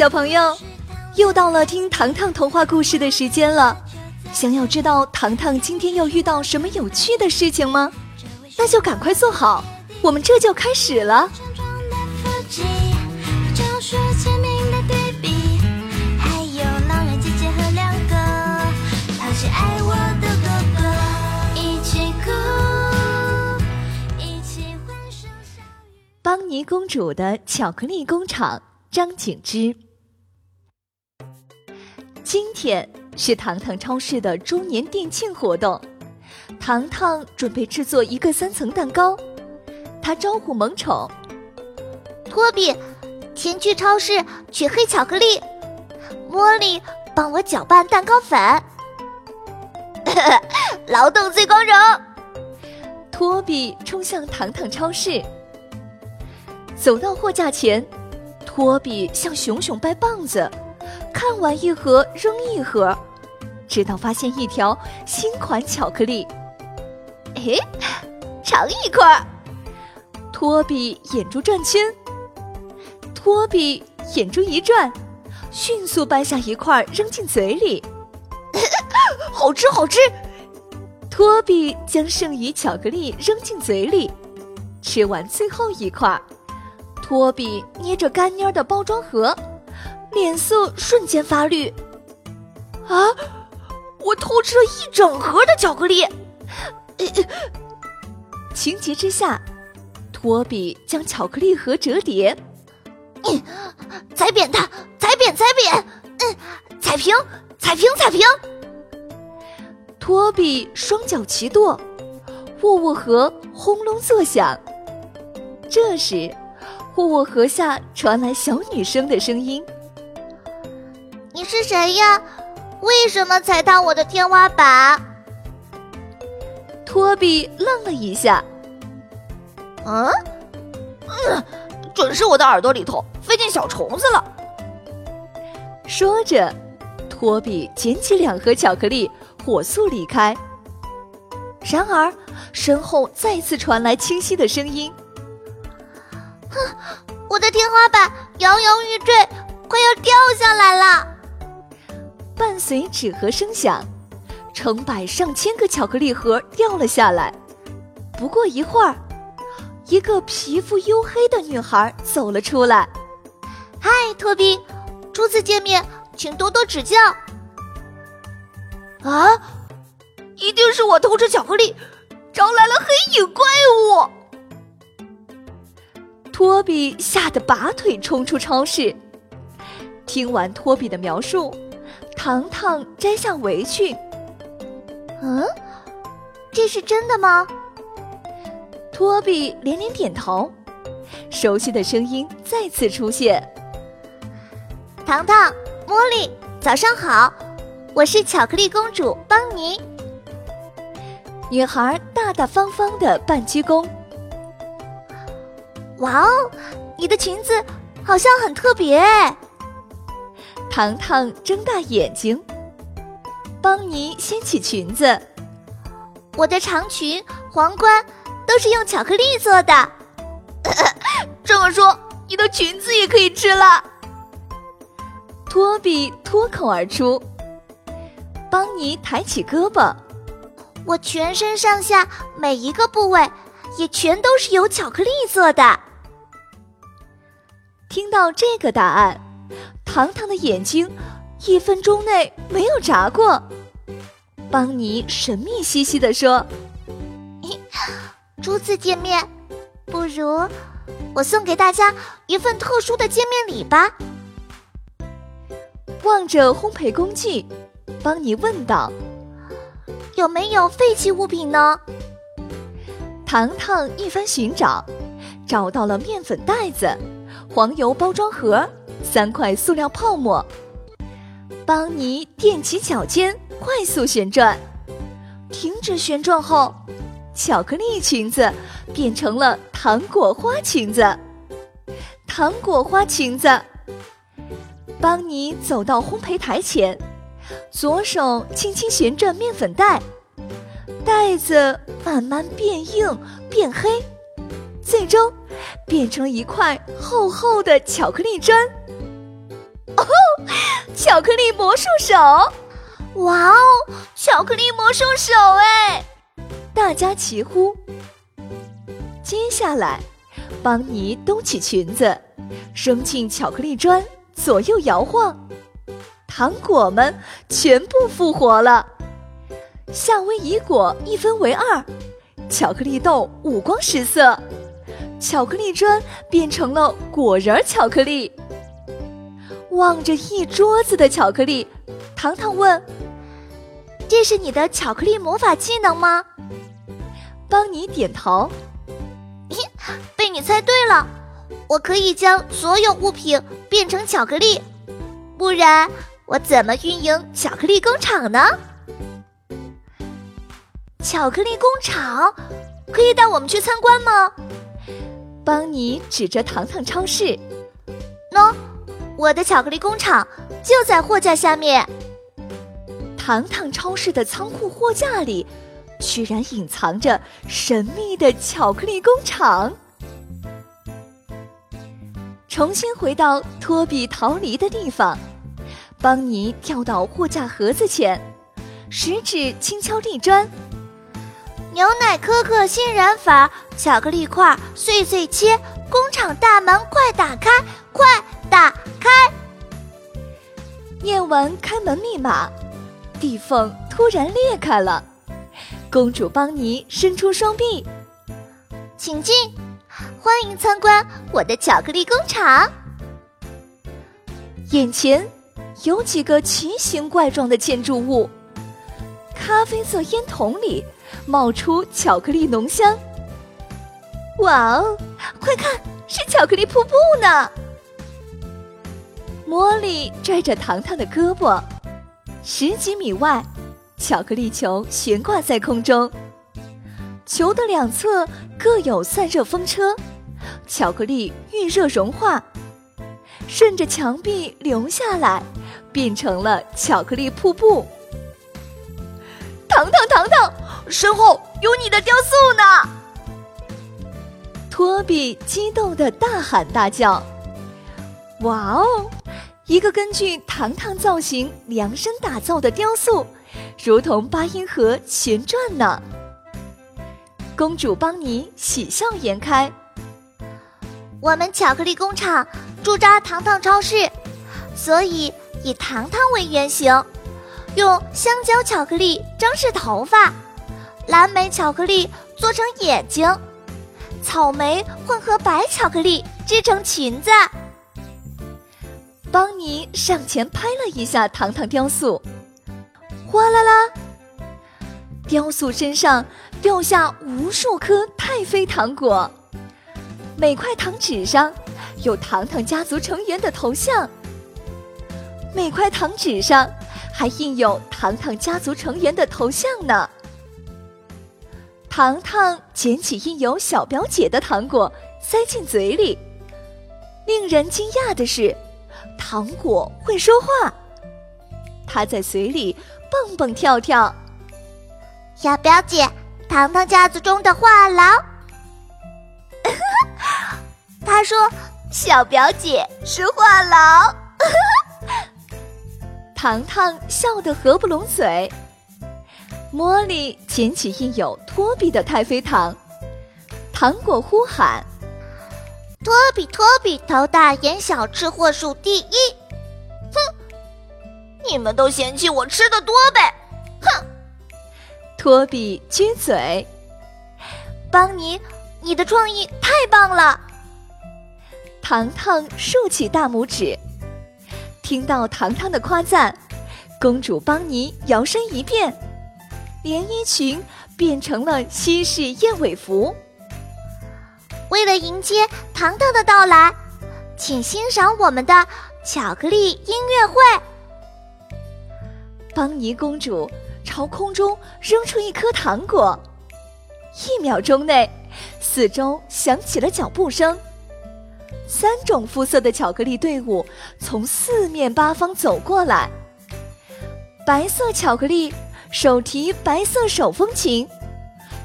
小朋友，又到了听糖糖童话故事的时间了。想要知道糖糖今天又遇到什么有趣的事情吗？那就赶快坐好，我们这就开始了。邦尼公主的巧克力工厂，张景之。今天是糖糖超市的周年店庆活动，糖糖准备制作一个三层蛋糕。他招呼萌宠托比，前去超市取黑巧克力；茉莉，帮我搅拌蛋糕粉。劳动最光荣。托比冲向糖糖超市。走到货架前，托比向熊熊掰棒子，看完一盒扔一盒，直到发现一条新款巧克力。哎，尝一块。托比眼珠转圈，托比眼珠一转，迅速掰下一块扔进嘴里。好吃，好吃。托比将剩余巧克力扔进嘴里，吃完最后一块。托比捏着干蔫的包装盒，脸色瞬间发绿。啊！我偷吃了一整盒的巧克力！情急之下，托比将巧克力盒折叠，嗯，踩扁它，踩扁，踩扁，嗯，踩平，踩平，踩平。托比双脚齐跺，沃沃盒轰隆作响。这时。沃沃河下传来小女生的声音：“是谁呀？为什么踩到我的天花板？”托比愣了一下：“嗯，嗯，准是我的耳朵里头飞进小虫子了。”说着，托比捡起两盒巧克力，火速离开。然而，身后再次传来清晰的声音。哼，我的天花板摇摇欲坠，快要掉下来了。伴随纸盒声响，成百上千个巧克力盒掉了下来。不过一会儿，一个皮肤黝黑的女孩走了出来。嗨，托比，初次见面，请多多指教。啊，一定是我偷吃巧克力，招来了黑影怪物。托比吓得拔腿冲出超市。听完托比的描述，糖糖摘下围裙。嗯，这是真的吗？托比连连点头。熟悉的声音再次出现：“糖糖，茉莉，早上好，我是巧克力公主邦尼。”女孩大大方方的半鞠躬。哇哦，你的裙子好像很特别。糖糖睁大眼睛，邦尼掀起裙子，我的长裙、皇冠都是用巧克力做的。这么说，你的裙子也可以吃了？托比脱口而出。邦尼抬起胳膊，我全身上下每一个部位也全都是由巧克力做的。听到这个答案，糖糖的眼睛一分钟内没有眨过。邦尼神秘兮兮地说：“初次见面，不如我送给大家一份特殊的见面礼吧。”望着烘焙工具，邦尼问道：“有没有废弃物品呢？”糖糖一番寻找，找到了面粉袋子。黄油包装盒，三块塑料泡沫。邦尼踮起脚尖，快速旋转，停止旋转后，巧克力裙子变成了糖果花裙子。糖果花裙子。邦尼走到烘焙台前，左手轻轻旋转面粉袋，袋子慢慢变硬变黑，最终。变成一块厚厚的巧克力砖。哦，巧克力魔术手！哇哦，巧克力魔术手！哎，大家齐呼。接下来，邦尼兜起裙子，扔进巧克力砖，左右摇晃，糖果们全部复活了。夏威夷果一分为二，巧克力豆五光十色，巧克力砖变成了果仁巧克力。望着一桌子的巧克力，糖糖问：“这是你的巧克力魔法技能吗？”邦尼点头。被你猜对了，我可以将所有物品变成巧克力，不然我怎么运营巧克力工厂呢？巧克力工厂可以带我们去参观吗？邦尼指着糖糖超市，喏，我的巧克力工厂就在货架下面。糖糖超市的仓库货架里，居然隐藏着神秘的巧克力工厂。重新回到托比逃离的地方，邦尼跳到货架盒子前，食指轻敲地砖。牛奶可可杏仁粉，巧克力块碎碎切，工厂大门快打开，快打开！念完开门密码，地缝突然裂开了，公主邦尼伸出双臂，请进，欢迎参观我的巧克力工厂。眼前有几个奇形怪状的建筑物，咖啡色烟筒里。冒出巧克力浓香，哇哦！快看，是巧克力瀑布呢！茉莉拽着糖糖的胳膊，十几米外，巧克力球悬挂在空中，球的两侧各有散热风车，巧克力遇热融化，顺着墙壁流下来，变成了巧克力瀑布。糖糖糖糖！身后有你的雕塑呢！托比激动的大喊大叫：“哇哦！一个根据糖糖造型量身打造的雕塑，如同八音盒旋转呢！”公主邦尼喜笑颜开。我们巧克力工厂驻扎糖糖超市，所以以糖糖为原型，用香蕉巧克力装饰头发。蓝莓巧克力做成眼睛，草莓混合白巧克力织成裙子。邦尼上前拍了一下糖糖雕塑，哗啦啦，雕塑身上掉下无数颗太妃糖果，每块糖纸上有糖糖家族成员的头像，每块糖纸上还印有糖糖家族成员的头像呢。糖糖捡起印有小表姐的糖果，塞进嘴里。令人惊讶的是，糖果会说话。它在嘴里蹦蹦跳跳。小表姐，糖糖家族中的话痨。他说：“小表姐是话痨。”糖糖笑得合不拢嘴。茉莉捡起印有托比的太妃糖，糖果呼喊：“托比，托比，头大眼小，吃货数第一！”哼，你们都嫌弃我吃的多呗！哼，托比撅嘴。邦尼，你的创意太棒了！糖糖竖起大拇指。听到糖糖的夸赞，公主邦尼摇身一变。连衣裙变成了西式燕尾服。为了迎接糖糖的到来，请欣赏我们的巧克力音乐会。邦尼公主朝空中扔出一颗糖果，一秒钟内，四周响起了脚步声。三种肤色的巧克力队伍从四面八方走过来。白色巧克力。手提白色手风琴，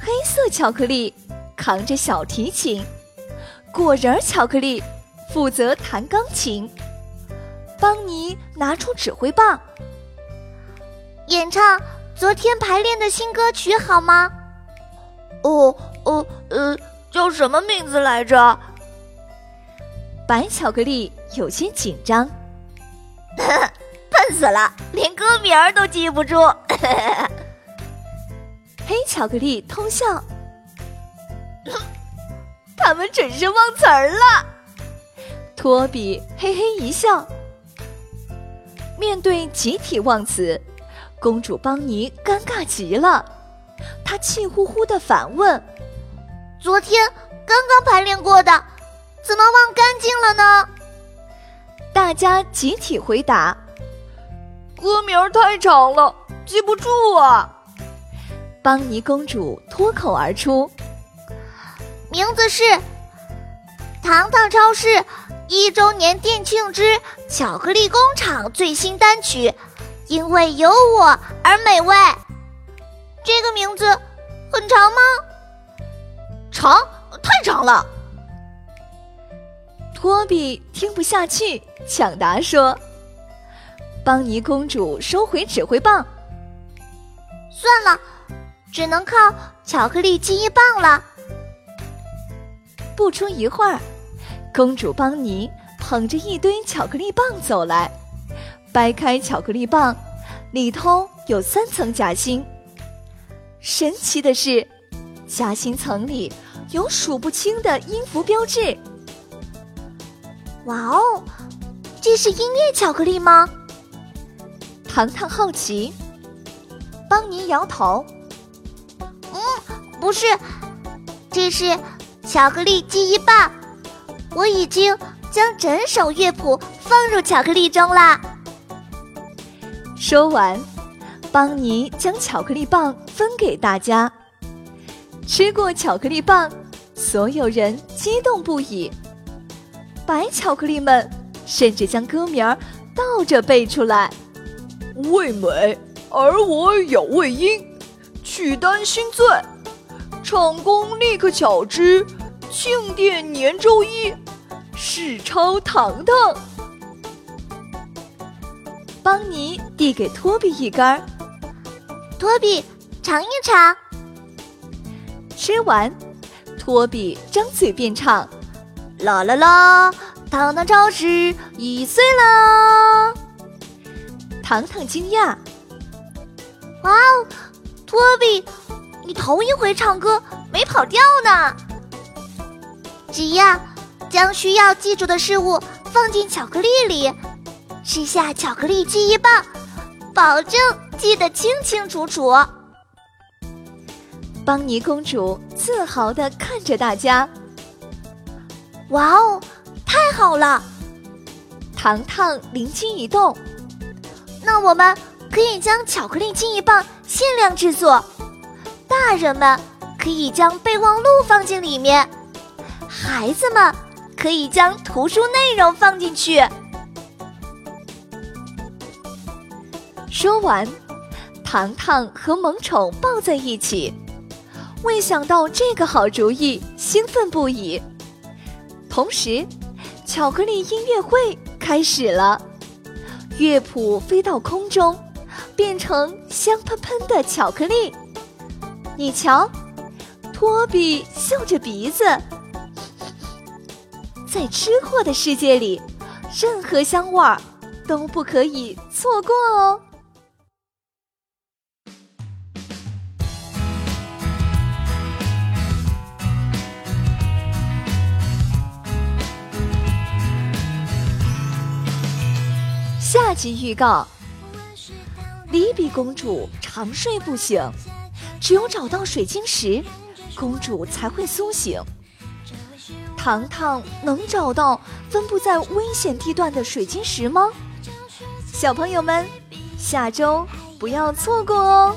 黑色巧克力扛着小提琴，果仁巧克力负责弹钢琴，邦尼拿出指挥棒，演唱昨天排练的新歌曲好吗？哦哦呃，叫什么名字来着？白巧克力有些紧张，笨死了，连歌名儿都记不住。黑巧克力偷笑，他们准是忘词儿了。托比嘿嘿一笑。面对集体忘词，公主邦尼尴尬极了，她气呼呼的反问：“昨天刚刚排练过的，怎么忘干净了呢？”大家集体回答：“歌名太长了，记不住啊。”邦尼公主脱口而出：“名字是《糖糖超市》。”一周年店庆之巧克力工厂最新单曲，因为有我而美味。这个名字很长吗？长，太长了。托比听不下去，抢答说：“邦尼公主收回指挥棒，算了，只能靠巧克力记忆棒了。”不出一会儿。公主邦尼捧着一堆巧克力棒走来，掰开巧克力棒，里头有三层夹心。神奇的是，夹心层里有数不清的音符标志。哇哦，这是音乐巧克力吗？糖糖好奇。邦尼摇头。嗯，不是，这是巧克力记忆棒。我已经将整首乐谱放入巧克力中啦。说完，邦尼将巧克力棒分给大家。吃过巧克力棒，所有人激动不已。白巧克力们甚至将歌名倒着背出来：“味美，而我有味音，曲丹心醉，唱功立刻巧知。”庆典年周一，世超糖糖。邦尼递给托比一根儿，托比尝一尝。吃完，托比张嘴便唱：啦啦啦，糖糖超市一岁啦！糖糖惊讶：哇哦，托比，你头一回唱歌没跑调呢！只要将需要记住的事物放进巧克力里，吃下巧克力记忆棒，保证记得清清楚楚。邦尼公主自豪地看着大家。哇哦，太好了！糖糖灵机一动，那我们可以将巧克力记忆棒限量制作，大人们可以将备忘录放进里面。孩子们可以将图书内容放进去。说完，糖糖和萌宠抱在一起，未想到这个好主意，兴奋不已。同时，巧克力音乐会开始了，乐谱飞到空中，变成香喷喷的巧克力。你瞧，托比嗅着鼻子。在吃货的世界里，任何香味儿都不可以错过哦。下集预告：莉比公主长睡不醒，只有找到水晶石，公主才会苏醒。糖糖能找到分布在危险地段的水晶石吗？小朋友们，下周不要错过哦。